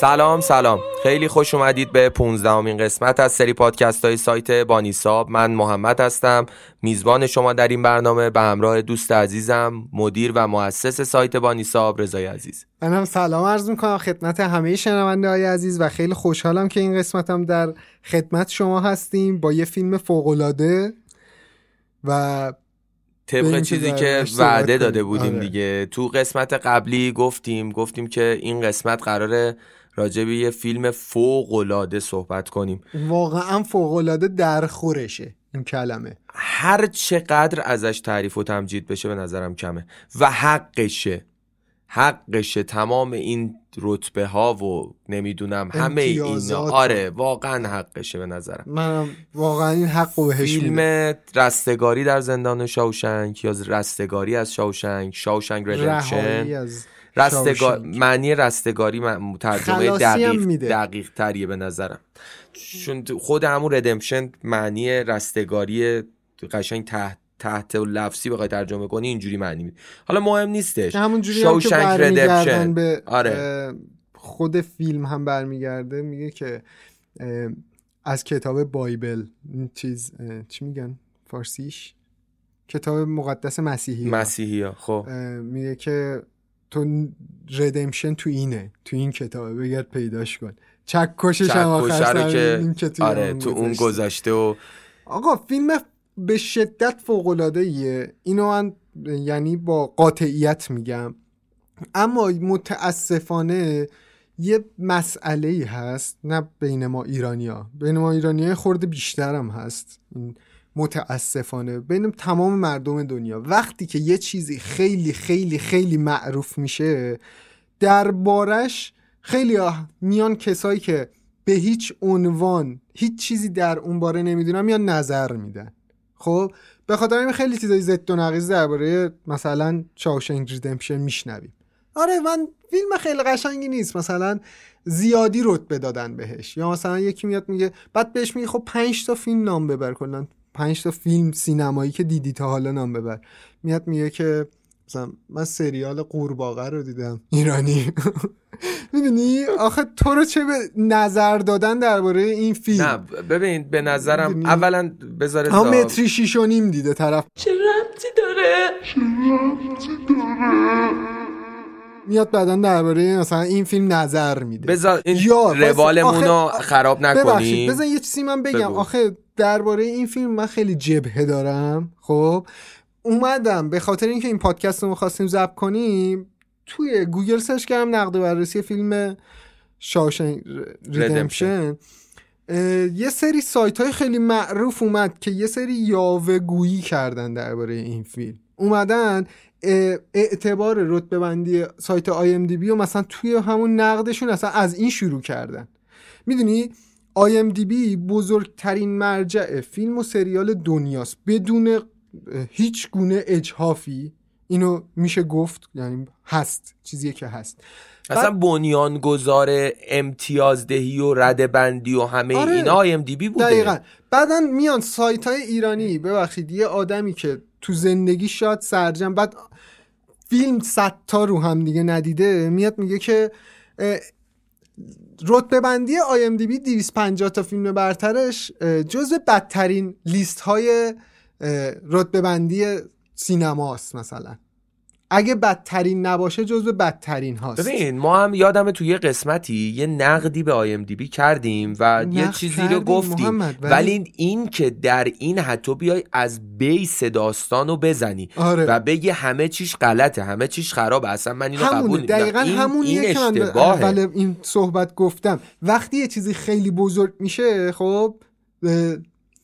سلام سلام. خیلی خوش اومدید به 15 امین قسمت از سری پادکست های سایت بانیساب. من محمد هستم. میزبان شما در این برنامه به همراه دوست عزیزم مدیر و مؤسس سایت بانیساب رضای عزیز. منم سلام عرض می‌کنم خدمت همه شنونده های عزیز و خیلی خوشحالم که این قسمتم در خدمت شما هستیم با یه فیلم فوقالعاده و طبق چیزی که وعده داده بودیم آره. دیگه. تو قسمت قبلی گفتیم گفتیم که این قسمت قراره راجع به یه فیلم فوق العاده صحبت کنیم. واقعا فوق العاده در خورشه این کلمه. هر چقدر ازش تعریف و تمجید بشه به نظرم کمه. و حقشه. حقشه. تمام این رتبه ها و نمی‌دونم همه اینا. آره واقعا حقشه به نظرم. منم واقعا این حق رو بهش فیلم رستگاری در زندان شاوشنگ یا رستگاری از شاوشنگ شاوشنگ ردمپشن رستگار معنی رستگاری ترجمه دقیق دقیق تریه به نظرم. چون خود همون ردمپشن معنی رستگاری قشنگ تحت تحت و لفظی بخوای ترجمه کنی اینجوری معنی میده. حالا مهم نیستش. همون جوری هم که به آره. خود فیلم هم برمیگرده. میگه که از کتاب بایبل این چیز چی میگن؟ فارسیش؟ کتاب مقدس مسیحی مسیحی ها خب میگه که تو ردمشن تو اینه تو این کتابه. بگرد پیداش کن. چکشش هم آخر که آره تو اون گذشته و آقا فیلم به شدت فوقلاده ایه. اینو من یعنی با قاطعیت میگم. اما متاسفانه یه مسئله ای هست نه بین ما ایرانیا بین ما ایرانیا خورده بیشتر هم هست. متاسفانه بین تمام مردم دنیا وقتی که یه چیزی خیلی خیلی خیلی معروف میشه دربارش خیلی میان کسایی که به هیچ عنوان هیچ چیزی در اون باره نمی‌دونن میان نظر میدن. خب به خاطر این خیلی چیزای زد و نقیض درباره مثلا چاوشنگ ریدمپشن میشنویم. آره من فیلم خیلی قشنگی نیست. مثلا زیادی رتبه دادن بهش. یا مثلا یکی میاد میگه بعد بهش میگه خب 5 تا فیلم نام ببر کلا. 5 تا فیلم سینمایی که دیدی تا حالا نام ببر. میاد میگه که مثلا من سریال قورباغه رو دیدم. ایرانی. می‌دونی؟ آخه تو رو چه به نظر دادن درباره این فیلم؟ نه ببین به نظرم اولا بذاره هم متری شیش و نیم دیده طرف. چه ربطی داره؟ چه ربطی داره میاد بعدا درباره مثلا این فیلم نظر میده. بذار این روالمون رو خراب نکنیم. بذار یه چیزی من بگم. آخه درباره این فیلم من خیلی جبهه دارم. خب اومدم. به خاطر اینکه این پادکست رو می‌خواستیم ضبط کنیم توی گوگل search کردم نقد بررسی فیلم Shawshank Redemption یه سری سایت های خیلی معروف اومد که یه سری یاوه گویی کردن درباره این فیلم. اومدن اعتبار رتبه بندی سایت آی ام دی بی و مثلا توی همون نقدشون اصلا از این شروع کردن. می‌دونی؟ آی ام دی بی بزرگترین مرجع فیلم و سریال دنیاست. بدون هیچ گونه اجهافی. اینو میشه گفت یعنی هست. چیزی که هست. اصلا بنیانگذار امتیازدهی و رده بندی و همه آره. اینا آی ام دی بی بوده. دقیقا. بعدا میان سایت های ایرانی. ببخشید یه آدمی که تو زندگی شاد سرجم بعد فیلم صد تا رو هم دیگه ندیده میاد میگه که رتبه بندی آی ام دی بی 250 تا فیلم برترش جزو بدترین لیست های رتبه بندی سینماست مثلا. اگه بدترین نباشه جزو بدترین هاست. ببین ما هم یادم توی یه قسمتی یه نقدی به آی ام دی بی کردیم و یه چیزی رو گفتیم. ولی این که در این حتی بیای از بیس داستان رو بزنی آره. و بگی همه چیش غلطه همه چیش خرابه اصلا من اینو قبول دقیقا این همون این اشتباهه. این صحبت گفتم. وقتی یه چیزی خیلی بزرگ میشه خب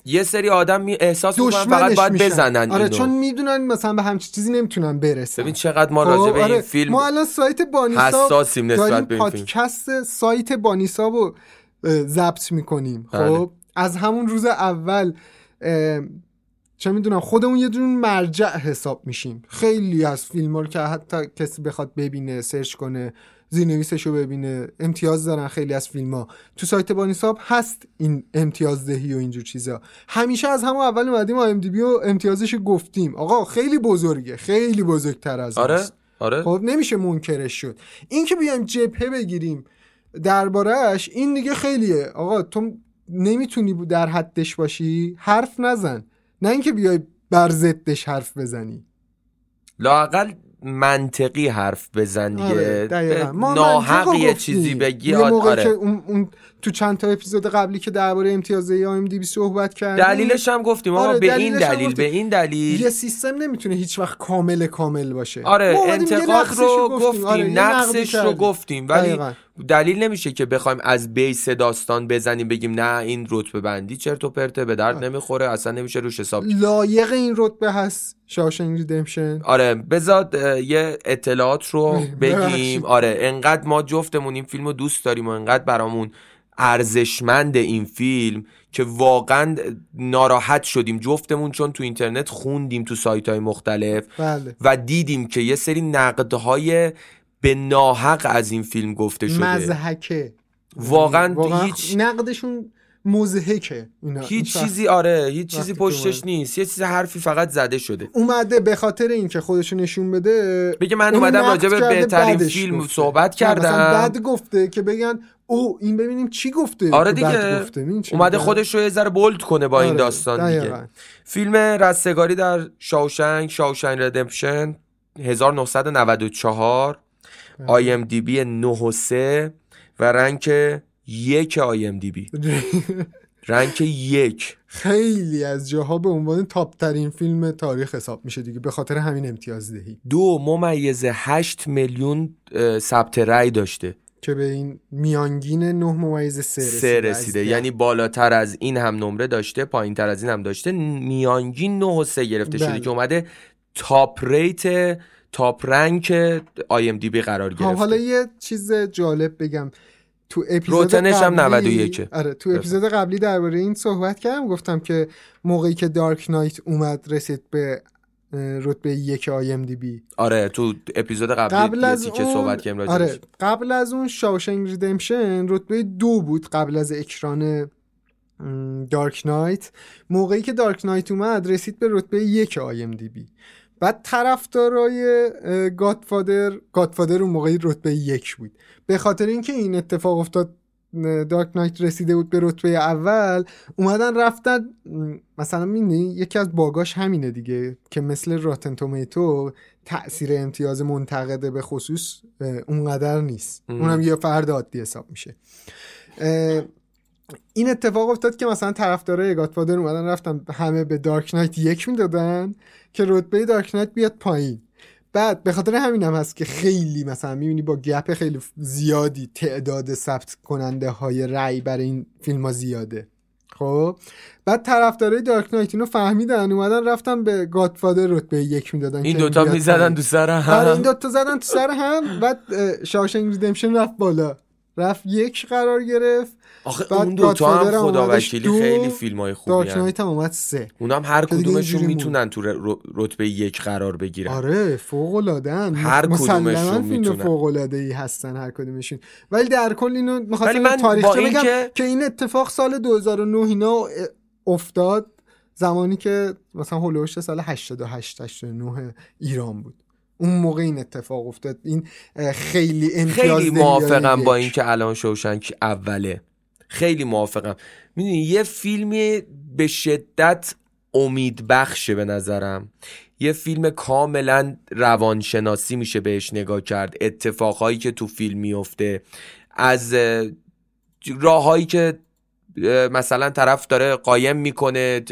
یه سری آدم می احساس می‌کنن فقط باید بزنن آره چون می‌دونن مثلا به همچین چیزی نمی‌تونن برسن. ببین چقدر ما راجع به این آره. فیلم ما الان سایت بانیسا حساسیم نسبت به این فیلم. پادکست سایت بانیسا رو ضبط می‌کنیم. خب آره. از همون روز اول چه می‌دونم خودمون یه دون مرجع حساب میشیم. خیلی از فیلم رو که حتی کسی بخواد ببینه سرچ کنه زیرنویسش رو ببینه. امتیاز دارن خیلی از فیلم ها تو سایت بانیساب هست این امتیازدهی و اینجور چیزا. همیشه از همون اول اومدیم ام دی بی و امتیازش گفتیم. آقا خیلی بزرگه. خیلی بزرگتر از آره آره. خب نمیشه منکرش شد. این که بیایم جبهه بگیریم دربارهش این دیگه خیلیه. آقا تو نمی‌تونی در حدش باشی؟ حرف نزن. نه اینکه بیای بر ضدش حرف بزنی. لاقل منطقی حرف بزن دیگه. آره ناحق یه چیزی بگی آره. که اون, اون تو چند تا اپیزود قبلی که درباره امتیاز ام دی بی صحبت کردیم دلیلش هم گفتیم آره به این دلیل به این دلیل. یه سیستم نمی‌تونه هیچ وقت کامل کامل باشه. آره انتقاد رو گفتیم. آره نقصش رو گفتیم. ولی دلیل نمیشه که بخوایم از بیس داستان بزنیم بگیم نه این رتبه بندی چرت و پرته به درد نمی‌خوره اصلا نمیشه روش حساب لایق این رتبه هست شاشنگ ریدمشن؟ آره بذار یه اطلاعات رو بگیم. آره انقدر ما جفتمون این فیلم رو دوست داریم و انقدر برامون ارزشمند این فیلم که واقعا ناراحت شدیم. جفتمون چون تو اینترنت خوندیم تو سایت های مختلف بله. و دیدیم که یه سری نقدهای به ناحق از این فیلم گفته شده. مزهکه واقعا, واقعا هیچ نقدشون مزهکه هیچ چیزی آره هیچ چیزی پشتش نیست. یه چیز حرفی فقط زده شده. اومده به خاطر اینکه خودشو نشون بده بگه من اومدم راجع به بهترین فیلم گفته. صحبت کردم. بعد گفته که بگن او این ببینیم چی گفته؟ آره دیگه. گفته. اومده خودش رو یه ذره bold کنه با آره. این داستان دیگه. فیلم رستگاری در شاوشنگ Shawshank Redemption 1994 آی ام دی بی 9 و 3 و رنک یک آی ام دی بی. رنک یک. خیلی از جاها به عنوان top ترین فیلم تاریخ حساب میشه دیگه. به خاطر همین امتیاز دهی. دو ممیز 8 میلیون ثبت رأی داشته. که به این میانگین 9 ممیز 3 رسیده, رسیده. یعنی بالاتر از این هم نمره داشته پایین تر از این هم داشته. میانگین 9 و 3 گرفته شده بله. که اومده top rate top rank IMDb قرار گرفته. حالا یه چیز جالب بگم. تو اپیزود Rotten ش هم 91 آره تو اپیزود قبلی درباره این صحبت کردم گفتم که موقعی که Dark Knight اومد رسید به رتبه یک IMDb. آره تو اپیزود قبلی قبل از که صحبت کردیم آره قبل از اون Shawshank Redemption رتبه دو بود قبل از اکران Dark Knight. موقعی که Dark Knight اومد رسید به رتبه یک IMDb. بعد طرفدارای Godfather Godfather اون موقعی رتبه یک بود. به خاطر اینکه این اتفاق افتاد دارک نایت رسیده بود به رتبه اول اومدن رفتن مثلا می‌دونی یکی از باگاش همینه دیگه که مثل راتن تومیتو تاثیر امتیاز منتقده به خصوص اونقدر نیست. اونم یه فرد عادی حساب میشه. این اتفاق افتاد که مثلا طرفدارای گاتفادر اومدن رفتن همه به دارک نایت یک می‌دادن که رتبه دارک نایت بیاد پایین. بعد به خاطر همین هم هست که خیلی مثلا می‌بینی با گپ خیلی زیادی تعداد ثبت کننده های رأی برای این فیلم ها زیاده. خب؟ بعد طرفدارای دارک نایت اینو فهمیدن اومدن رفتن به گادفادر رتبه یک می‌دادن این دوتا می‌زدن تو سر هم. آره، این دوتا زدن تو سر هم بعد شاشنگ ریدمشن رفت بالا. رفت یک قرار گرفت. آخه اون دو تا هم خدا وکیلی خیلی فیلم های خوبی دارک نایت هم اومد سه. اونم هر کدومشون می‌تونن تو رتبه یک قرار بگیرن. آره فوق العاده هر کدومشون می‌تونن. فوق العاده ای هستن هر کدومشون. ولی در کل اینو می‌خواستم تاریخ بگم که... که این اتفاق سال 2009 اینا افتاد زمانی که مثلا هولوش سال 88 89 ایران بود. اون موقع این اتفاق افتاد. این خیلی امتیاز خیلی موافقم با اینکه الان شوشنگ اوله. خیلی موافقم. می‌دونی یه فیلمی به شدت امید بخشه به نظرم. یه فیلم کاملا روانشناسی میشه بهش نگاه کرد. اتفاقهایی که تو فیلم میفته از راههایی که مثلا طرف داره قایم می‌کنه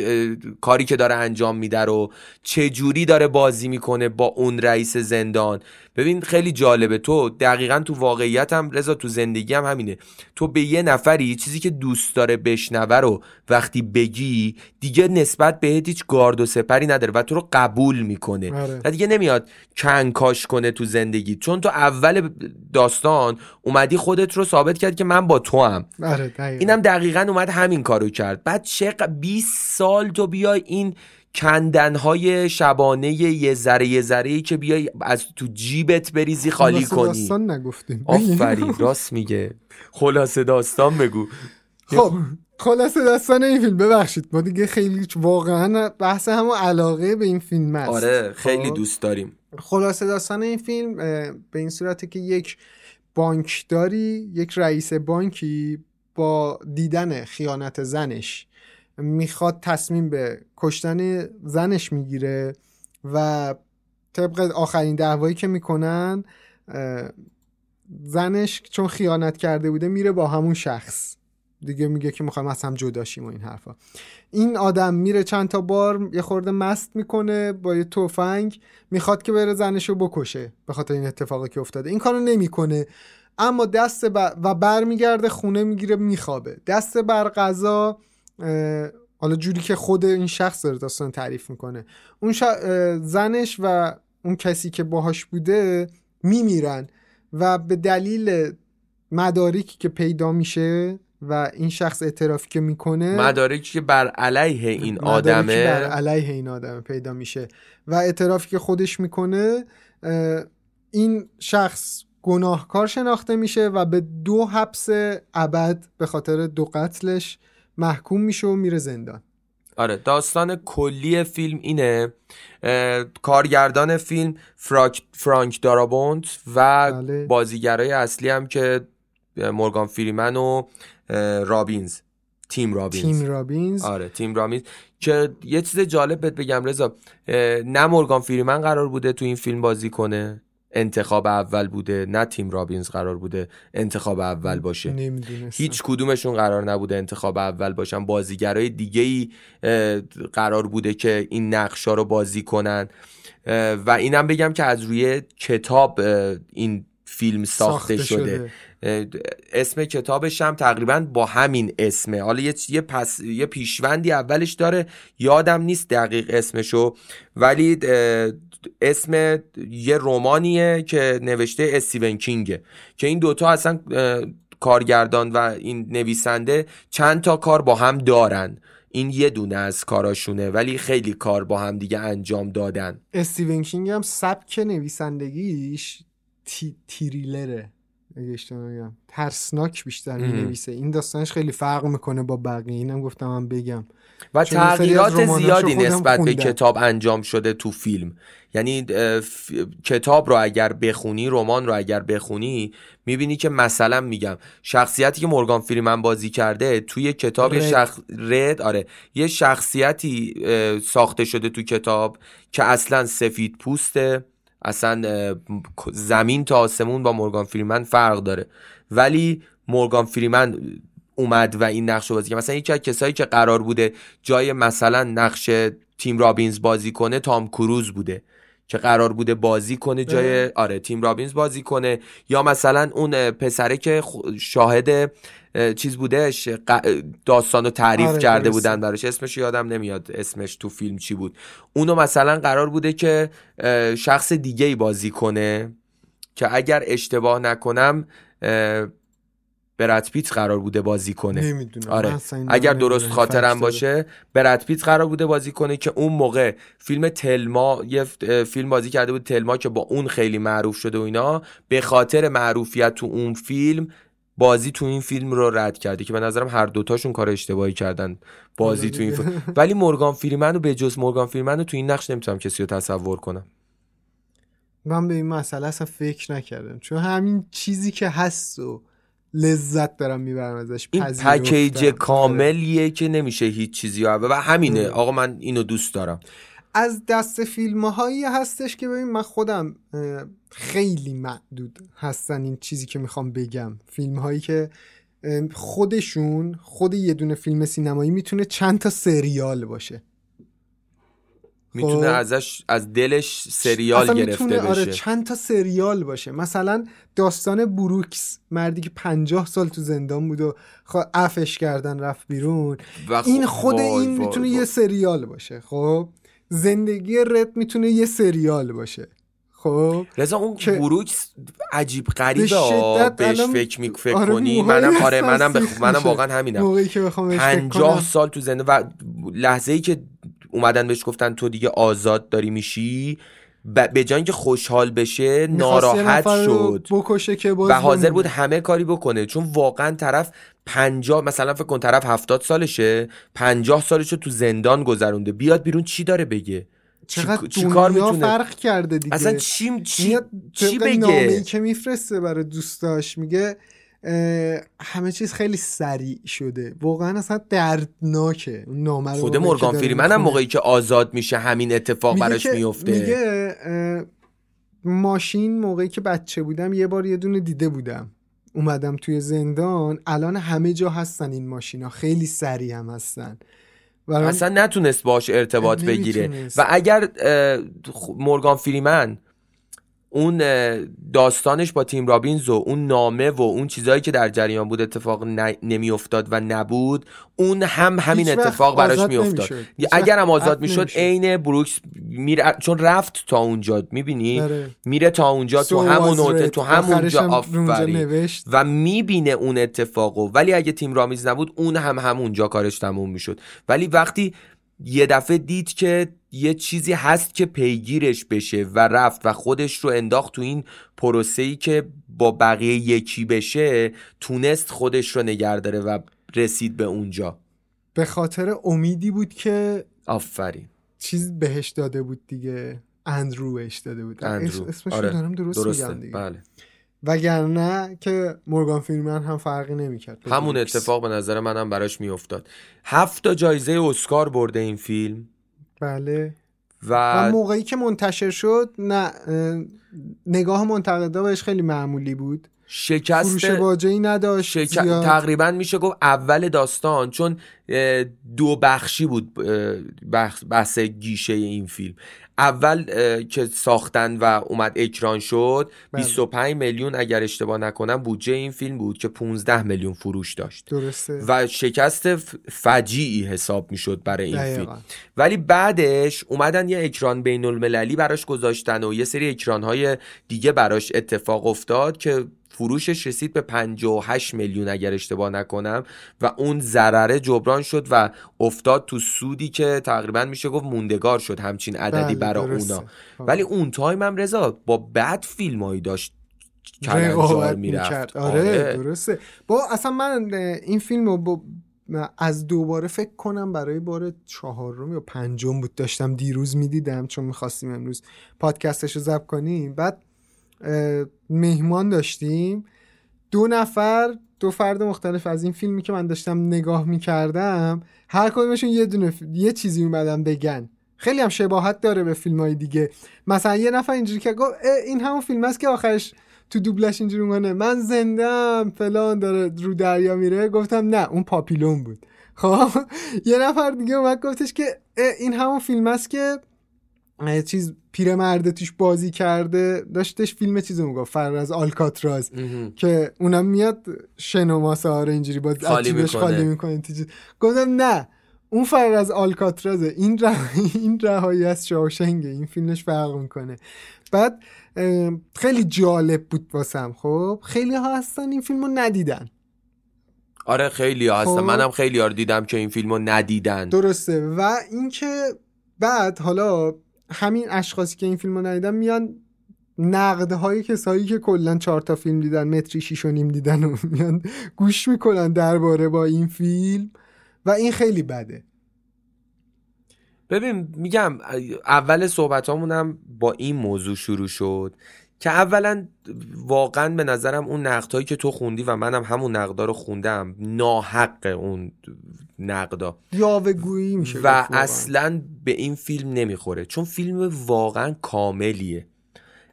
کاری که داره انجام میده رو چه جوری داره بازی می‌کنه با اون رئیس زندان؟ ببین خیلی جالبه. تو دقیقا تو واقعیت هم رضا تو زندگی هم همینه. تو به یه نفری چیزی که دوست داره بشنوه رو وقتی بگی دیگه نسبت به هیچ گارد و سپری نداره و تو رو قبول می‌کنه. آره. و دیگه نمیاد کنکاش کنه تو زندگی. چون تو اول داستان اومدی خودت رو ثابت کرد که من با تو هم آره اینم دقیقا اومد همین کارو کرد. بعد چه 20 سال تو بیای این کندنهای شبانه یه ذره یه ذره ای که بیای از تو جیبت بریزی خالی کنی. داستان نگفتیم. آفرین راست میگه. خلاصه داستان بگو. خب خلاصه داستان این فیلم. ببخشید ما دیگه خیلی واقعا بحث همون علاقه به این فیلم هست. آره خیلی خب؟ دوست داریم. خلاصه داستان این فیلم به این صورته که یک بانکداری یک رئیس بانکی با دیدن خیانت زنش می‌خواد تصمیم به کشتن زنش می‌گیره و طبق آخرین دعوایی که می‌کنن زنش چون خیانت کرده بوده میره با همون شخص. دیگه میگه که می‌خوایم از هم جداشیم و این حرفا. این آدم میره چند تا بار یه خورده مست می‌کنه با یه تفنگ می‌خواد که بره زنش رو بکشه به خاطر این اتفاقی که افتاده. این کارو نمی‌کنه. اما دست بر و برمیگرده خونه می‌گیره میخوابه. دست بر غذا حالا جوری که خود این شخص داره داستان تعریف می‌کنه. اون زنش و اون کسی که باهاش بوده میمیرن و به دلیل مدارکی که پیدا میشه و این شخص اعترافی که می‌کنه مدارکی که بر علیه این آدمه. بر علیه این آدمه پیدا میشه و اعترافی که خودش می‌کنه این شخص گناهکار شناخته میشه و به دو حبس ابد به خاطر دو قتلش محکوم میشه و میره زندان. آره داستان کلی فیلم اینه. کارگردان فیلم فرانک دارابونت و بله. بازیگرای اصلی هم که مورگان فریمن و رابینز. تیم رابینز. تیم رابینز. آره تیم رابینز. که یه چیز جالب بهت بگم رضا نه مورگان فریمن قرار بوده تو این فیلم بازی کنه. انتخاب اول بوده نه تیم رابینز قرار بوده انتخاب اول باشه. هیچ کدومشون قرار نبوده انتخاب اول باشن. بازیگرای دیگه ای قرار بوده که این نقشا رو بازی کنن. و اینم بگم که از روی کتاب این فیلم ساخته, شده. اسم کتابش هم تقریبا با همین اسمه. حالا یه یه پس یه پیشوندی اولش داره یادم نیست دقیق اسمشو. ولی اسم یه رومانیه که نوشته استیون کینگه که این دوتا اصلا کارگردان و این نویسنده چند تا کار با هم دارن. این یه دونه از کاراشونه ولی خیلی کار با هم دیگه انجام دادن. استیون کینگ هم سبک نویسندگیش تی... تیریلره اگه اشتباه ترسناک بیشتر می نویسه این داستانش خیلی فرق می‌کنه با بقیه. اینم گفتم من بگم. و تغییرات زیادی نسبت به کتاب انجام شده تو فیلم. یعنی کتاب رو اگر بخونی رمان رو اگر بخونی می‌بینی که مثلا میگم شخصیتی که مورگان فریمن بازی کرده توی کتاب رد. شخص رد آره. یه شخصیتی ساخته شده تو کتاب که اصلا سفید پوسته. اصلا زمین تا آسمون با مورگان فریمن فرق داره. ولی مورگان فریمن اومد و این نقش بازی کرد. مثلا یکی از کسایی که قرار بوده جای مثلا نقش تیم رابینز بازی کنه تام کروز بوده. که قرار بوده بازی کنه جای آره تیم رابینز بازی کنه. یا مثلا اون پسره که شاهد چیز بودش داستانو تعریف آره کرده بودن براش. اسمش یادم نمیاد اسمش تو فیلم چی بود. اونو مثلا قرار بوده که شخص دیگه ای بازی کنه که اگر اشتباه نکنم برد پیت قرار بوده بازی کنه. نمی‌دونم. آره. اگر درست خاطرم باشه برد پیت قرار بوده بازی کنه که اون موقع فیلم تلما یه فیلم بازی کرده بود تلما که با اون خیلی معروف شده و اینا به خاطر معروفیت تو اون فیلم بازی تو این فیلم رو رد کرده که به نظرم هر دوتاشون کار اشتباهی کردن بازی تو این فیلم. ولی مورگان فریمن رو به جز مورگان فریمن رو تو این نقش نمی‌تونم کسی رو تصور کنم. من به این مسئله اصلا فکر نکردم. چون همین چیزی که هست و لذت دارم می‌برم ازش این پکیج کاملیه که نمیشه هیچ چیزی و همینه. آقا من اینو دوست دارم. از دست فیلم هایی هستش که ببین من خودم خیلی معدود هستن این چیزی که می‌خوام بگم. فیلم هایی که خودشون خود یه دونه فیلم سینمایی می‌تونه چند تا سریال باشه. می‌تونه خب. ازش از دلش سریال گرفته آره، بشه. آره چند تا سریال باشه. مثلا داستان بروکس مردی که پنجاه سال تو زندان بود و افش کردن رفت بیرون. این خود این می‌تونه یه سریال باشه خب؟ زندگی رد می‌تونه یه سریال باشه. خب؟ رضا اون بروکس عجیب غریبه بهش فکر می فکر آره کنی. منم آره منم بخ... منم واقعا همینم. 50 سال تو زنده و لحظه ای که اومدن بهش گفتن تو دیگه آزاد داری میشی به جای اینکه خوشحال بشه ناراحت شد. بکشه که و حاضر بود همه کاری بکنه. چون واقعا طرف پنجاه مثلا فکر کن طرف هفتاد سالشه پنجاه سالش تو زندان گذرونده. بیاد بیرون چی داره بگه؟ چقدر چی دنیا می‌تونه... فرق کرده دیگه؟ اصلا چی چی, چی بگه؟ نامه‌ای که میفرسته برای دوستاش میگه همه چیز خیلی سریع شده. واقعا اصلا دردناکه نامه خود مورگان فریمن هم موقعی که آزاد میشه همین اتفاق براش میفته میگه ماشین موقعی که بچه بودم یه بار یه دونه دیده بودم. اومدم توی زندان. الان همه جا هستن این ماشینا. خیلی سریع هم هستن. اصلا نتونست باش ارتباط بگیره. و اگر مورگان فریمن اون داستانش با تیم رابینز و اون نامه و اون چیزهایی که در جریان بود اتفاق نمیافتاد و نبود اون هم همین اتفاق براش میافتاد. اگر هم آزاد می‌شد عین بروکس میره چون رفت تا اونجا می‌بینی؟ آره. میره تا اونجا تو همون نوته تو همونجا آفرین. و می‌بینه اون اتفاقو ولی اگه تیم رامیز نبود اون هم همونجا کارش تموم می‌شد. ولی وقتی یه دفعه دید که یه چیزی هست که پیگیرش بشه و رفت و خودش رو انداخت تو این ای که با بقیه یکی بشه تونست خودش رو نگه داره و رسید به اونجا به خاطر امیدی بود که آفرین چیز بهش داده بود دیگه اندروش داده بود اندرو. اسمش آره. دارم درست درسته. میگم دیگه بله. وگرنه که مورگان فیلمن هم فرقی نمی‌کرد همون اتفاق به نظر منم براش میافتاد. هفت تا جایزه اسکار برده این فیلم. بله. و, موقعی که منتشر شد نه نگاه منتقدا بهش خیلی معمولی بود. شکست فروش باجه نداشت شک... تقریبا میشه گفت اول داستان چون دو بخشی بود بحث گیشه این فیلم. اول که ساختن و اومد اکران شد بله. 25 میلیون اگر اشتباه نکنم بودجه این فیلم بود که 15 میلیون فروش داشت. درسته. و شکست فجیعی حساب می‌شد برای این فیلم. ولی بعدش اومدن یه اکران بین المللی براش گذاشتن و یه سری اکران های دیگه براش اتفاق افتاد که فروشش رسید به 58 میلیون اگر اشتباه نکنم و اون ضرره جبران شد و افتاد تو سودی که تقریبا میشه گفت موندگار شد همچین عددی بله، برای اونا. خب. ولی اون تایم هم رضا با بد فیلمایی داشت کلنجار می‌رفت. آره, آره درسته. با اصلا من این فیلم رو با از دوباره فکر کنم برای بار چهارم یا پنجم بود داشتم دیروز می‌دیدم چون می‌خواستیم امروز پادکستش رو ضبط کنیم. بعد مهمان داشتیم. دو نفر دو فرد مختلف از این فیلمی که من داشتم نگاه می‌کردم هر کدومشون یه دونه یه چیزی اومدن بگن. خیلی هم شباهت داره به فیلم های دیگه. مثلا یه نفر اینجوری که گفت این همون فیلم است که آخرش تو دوبلش اینجوری مونه من زندم فلان داره رو دریا میره. گفتم نه اون پاپیلون بود. خب یه نفر دیگه اومد گفتش که این همون فیلم است که چیز پیرمرده توش بازی کرده داشتش فیلم چیزی می‌گفت فر از آلکاتراز که اونم میاد شنو سهاره اینجوری با خالی می‌کنه, خالی می‌کنه. گفتم نه اون فر از آلکاترازه. این این رهایی از شاوشنگه. این فیلمش فرق می‌کنه. بعد خیلی جالب بود واسم خب. خیلی ها هستن این فیلمو ندیدن. آره خیلی ها هستن. خب. منم خیلی ها دیدم که این فیلمو ندیدن. درسته. و اینکه بعد حالا همین اشخاصی که این فیلم رو ندیدن میان نقدهای کسایی که کلا چهار تا فیلم دیدن متری شیش و نیم دیدن و میان گوش می‌کنن درباره با این فیلم و این خیلی بده. ببین میگم اول صحبت هم با این موضوع شروع شد که اولا واقعا به نظرم اون نقدهایی که تو خوندی و منم همون نقدا رو خوندم ناحق اون نقدا. یاوهگویی میشه و اصلا به این فیلم نمی‌خوره چون فیلم واقعا کاملیه.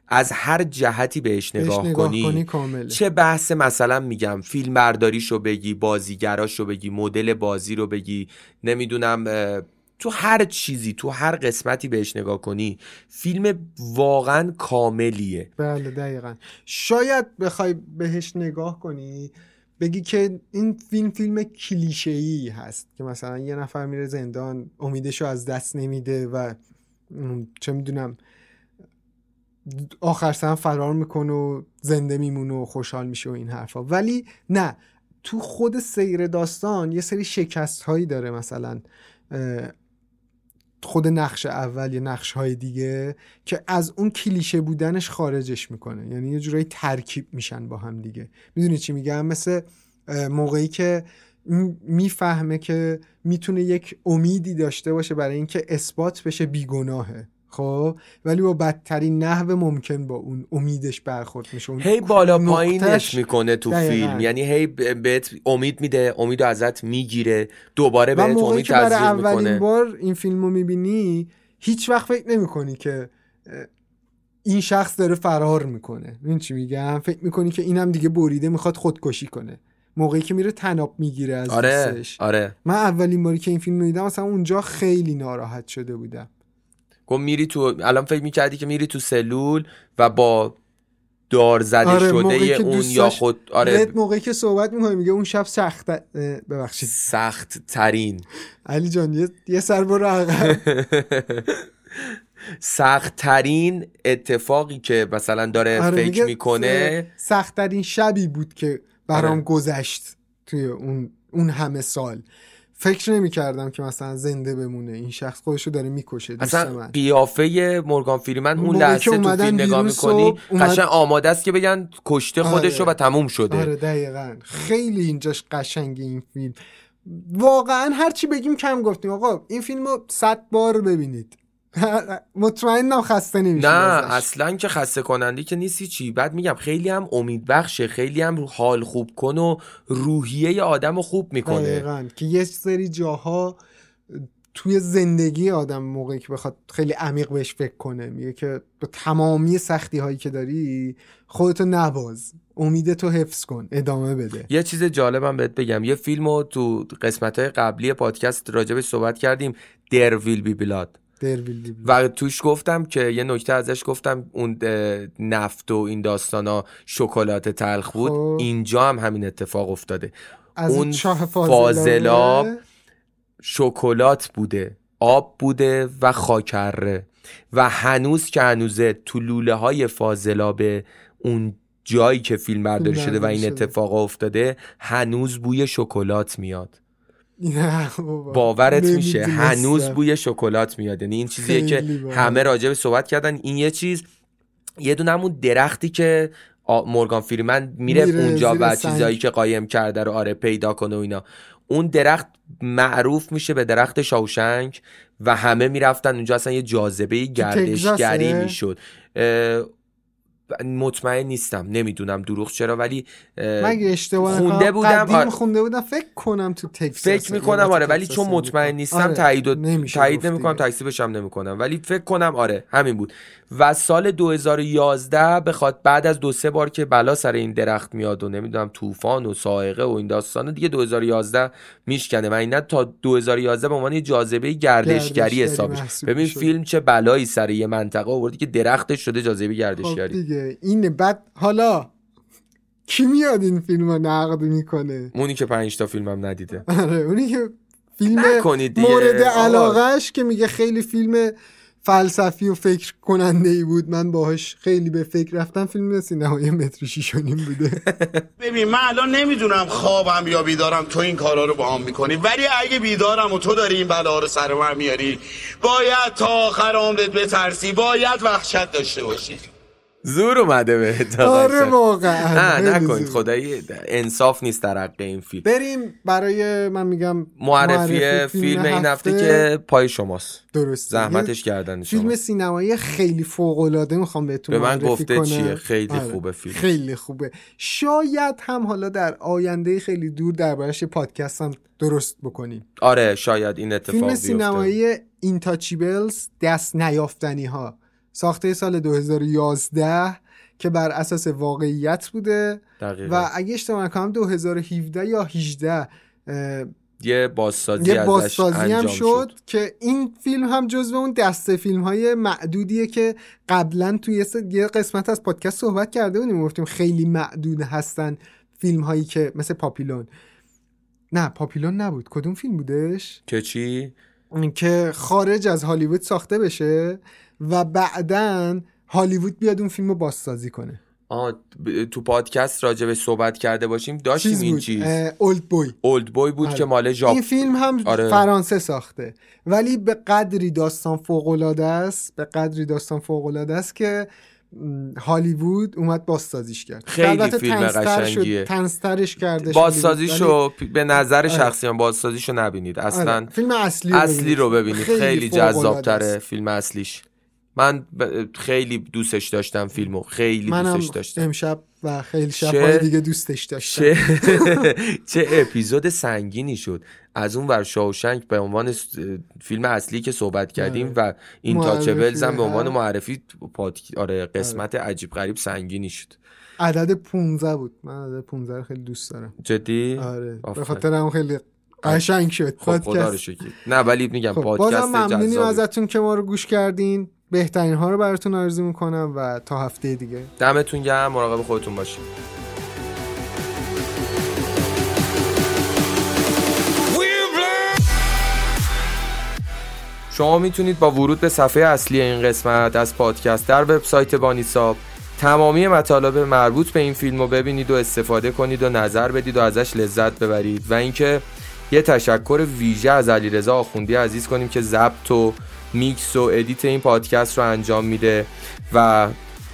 از هر جهتی بهش نگاه, نگاه کنی, چه بحث مثلا میگم فیلم برداریشو بگی بازیگراشو بگی مدل بازی رو بگی نمی‌دونم تو هر چیزی تو هر قسمتی بهش نگاه کنی فیلم واقعا کاملیه. بله دقیقا. شاید بخوای بهش نگاه کنی بگی که این فیلم فیلم کلیشه ای هست که مثلا یه نفر میره زندان امیدشو از دست نمیده و چه می‌دونم آخر سن فرار می‌کنه و زنده میمونه و خوشحال میشه و این حرفا. ولی نه تو خود سیر داستان یه سری شکست هایی داره مثلا خود نقش اول یا نقش های دیگه که از اون کلیشه بودنش خارجش می‌کنه. یعنی یه جورایی ترکیب میشن با هم دیگه. می‌دونی چی میگم؟ مثل موقعی که می‌فهمه که می‌تونه یک امیدی داشته باشه برای اینکه اثبات بشه بیگناهه. خب ولی با بدترین نحو ممکن با اون امیدش برخورد میشه. هی بالا پایینش می‌کنه تو فیلم. یعنی هی بهت امید میده امید ازت می‌گیره دوباره بهت امید که برای اولین بار این فیلمو می‌بینی هیچ وقت فکر نمی‌کنی که این شخص داره فرار می‌کنه. این چی میگم؟ فکر می‌کنی که اینم دیگه بریده می‌خواد خودکشی کنه. موقعی که میره تناب می‌گیره از آره آره. من اولین باری که این فیلم رو دیدم مثلا اونجا خیلی ناراحت شده بودم. گفت میری تو الان فکر می‌کردی که میری تو سلول و با دار زده آره شده اون یا خود آره. موقعی که صحبت می‌کنه میگه اون شب سخت ببخشید. سخت ترین علی جان یه, یه سر برو سخت ترین اتفاقی که مثلا داره آره فکر می‌کنه سخت ترین شبی بود که برام آره. گذشت توی اون اون همه سال. فکر نمی کردم که مثلا زنده بمونه. این شخص خودشو داره می‌کشه اصلا قیافه مورگان فریمن اون لحظه تو فیلم نگاه می‌کنی قشنگ آماده است که بگن کشته آره. خودشو و تموم شده. آره دقیقا. خیلی اینجاش قشنگ این فیلم. واقعا هرچی بگیم کم گفتیم. آقا این فیلم رو صد بار ببینید. مطمئنم خسته نمیشه نه اصلا که خسته کننده که نیستی چی بعد میگم خیلی هم امید بخشه خیلی هم حال خوب کن و روحیه آدم رو خوب می‌کنه. دقیقا. که یه سری جاها توی زندگی آدم موقعی که بخواد خیلی عمیق بهش فکر کنه میگه که با تمامی سختی هایی که داری خودتو نباز. امید تو حفظ کن. ادامه بده. یه چیز جالبم بهت بگم. یه فیلم رو تو قسمت های قبلی پادکست راجبش صحبت کردیم. در ویل بی بلاد و توش گفتم که یه نکته ازش گفتم اون نفت و این داستانا شکلات تلخ بود. خب. اینجا هم همین اتفاق افتاده. از اون فاضلاب شکلات بوده آب بوده و خاکره. و هنوز که هنوزه تو لوله های فاضلاب اون جایی که فیلم برداری شده و این اتفاق افتاده هنوز بوی شکلات میاد. باورت میشه. هنوز بوی شکلات میاد. یعنی این چیزیه که همه راجع به صحبت کردن. این یه چیز یه دونه همون درختی که مورگان فریمن میره, میره اونجا و چیزایی که قایم کرده رو آره پیدا کنه و اینا. اون درخت معروف میشه به درخت شاوشنگ و همه می‌رفتن. اونجا اصلا یه جاذبه گردشگری می‌شد. مطمئن نیستم نمی‌دونم دروغ چرا ولی اشتباه خونده بودم آره. خونده بودم فکر کنم تو تکساس فکر می‌کنم آره ولی چون مطمئن نیستم آره. تایید تایید نمی‌کنم تکسیبش هم نمی‌کنم. ولی فکر کنم آره همین بود. و سال 2011 بخواد بعد از دو سه بار که بلا سر این درخت میاد و نمی‌دونم طوفان و سائقه و این داستان دیگه 2011 میشکنه. و اینا تا 2011 به عنوان جاذبه گردشگری حسابش. ببین فیلم چه بلایی سر یه منطقه آوردی که درختش شده جاذبه گردشگری. خب دیگه اینه بعد حالا کی میاد این فیلم رو نقد می‌کنه؟ اونی که پنج تا فیلم هم ندیده. آره اونی که فیلم مورد علاقهش که میگه خیلی فیلم فلسفی و فکر کننده ای بود. من باهاش خیلی به فکر رفتم. فیلم سینمایی متر شیش بوده. ببین من الان نمی‌دونم خوابم یا بیدارم. تو این کارا رو با هم می‌کنی. ولی اگه بیدارم و تو داری این بلا رو سر من میاری باید تا آخر عمرت بترسی. باید وحشت داشته باشی. زور اومده به آره واقعا. نه نکنید خدایی انصاف نیست در حق این فیلم. بریم برای من میگم معرفی, فیلم, فیلم این هفته. که پای شماست. درست زحمتش کردن شما فیلم سینمایی خیلی فوق العاده می‌خوام بهتون به من گفته چیه؟ خیلی آره. خوبه فیلم. خیلی خوبه. شاید هم حالا در آینده خیلی دور دربارش پادکست هم درست بکنیم. آره شاید این اتفاق فیلم سینمایی اینتاچیبلز دست نیافتنی ها ساخته سال 2011 که بر اساس واقعیت بوده دقیقا. و اگه اشتباه نکنم 2017 یا 18 یه بازسازی, یه بازسازی هم شد, شد, که این فیلم هم جزو اون دسته فیلم های معدودیه که قبلا توی یه قسمت از پادکست صحبت کرده بودیم گفتیم خیلی معدود هستن فیلم هایی که مثل پاپیلون. نه پاپیلون نبود. کدوم فیلم بودش؟ که چی؟ که خارج از هالیوود ساخته بشه. و بعدا هالیوود بیاد اون فیلم رو بازسازی کنه. آه تو پادکست راجع صحبت کرده باشیم داشتیم این چیز. اولد بوی اولد بوی بود آره. که مال ژاپن این فیلم هم آره. فرانسه ساخته. ولی به قدری داستان فوق العاده است به قدری داستان فوق العاده است که هالیوود اومد بازسازیش کرد. خیلی فیلم قشنگیه. تنسترش کرده بازسازیشو به نظر آره. شخصی هم بازسازیشو نبینید. اصلا فیلم اصلی اصلی رو ببینید. خیلی, خیلی جذابتره فیلم اصلیش. من خیلی دوستش داشتم فیلمو خیلی دوستش داشتم. امشب و خیلی شب دیگه دوستش داشتم. چه, چه اپیزود سنگینی شد. از اون ور شاوشنگ به عنوان فیلم اصلی که صحبت کردیم آره. و این تاچبلز هم به عنوان معرفی آره قسمت آره. عجیب غریب سنگینی شد. عدد 15 بود. من عدد 15 خیلی دوست دارم. جدی؟ آره. به خاطر اون خیلی قشنگ شد. خب خدا رو نه ولی میگم خب پادکست بازم ممنونیم ازتون که ما رو گوش کردین. بهترین ها رو براتون آرزو می‌کنم و تا هفته دیگه. دمتون گرم مراقب خودتون باشید شما می‌تونید با ورود به صفحه اصلی این قسمت از پادکست در وبسایت بانیساب تمامی مطالب مربوط به این فیلم رو ببینید و استفاده کنید و نظر بدید و ازش لذت ببرید. و اینکه یه تشکر ویژه از علیرضا آخوندی عزیز کنیم که ضبط و میکس و edit این پادکست رو انجام میده و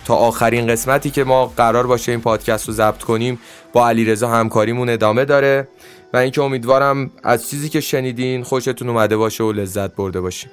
تا آخرین قسمتی که ما قرار باشه این پادکست رو ضبط کنیم با علیرضا همکاریمون ادامه داره. و اینکه امیدوارم از چیزی که شنیدین خوشتون اومده باشه و لذت برده باشین.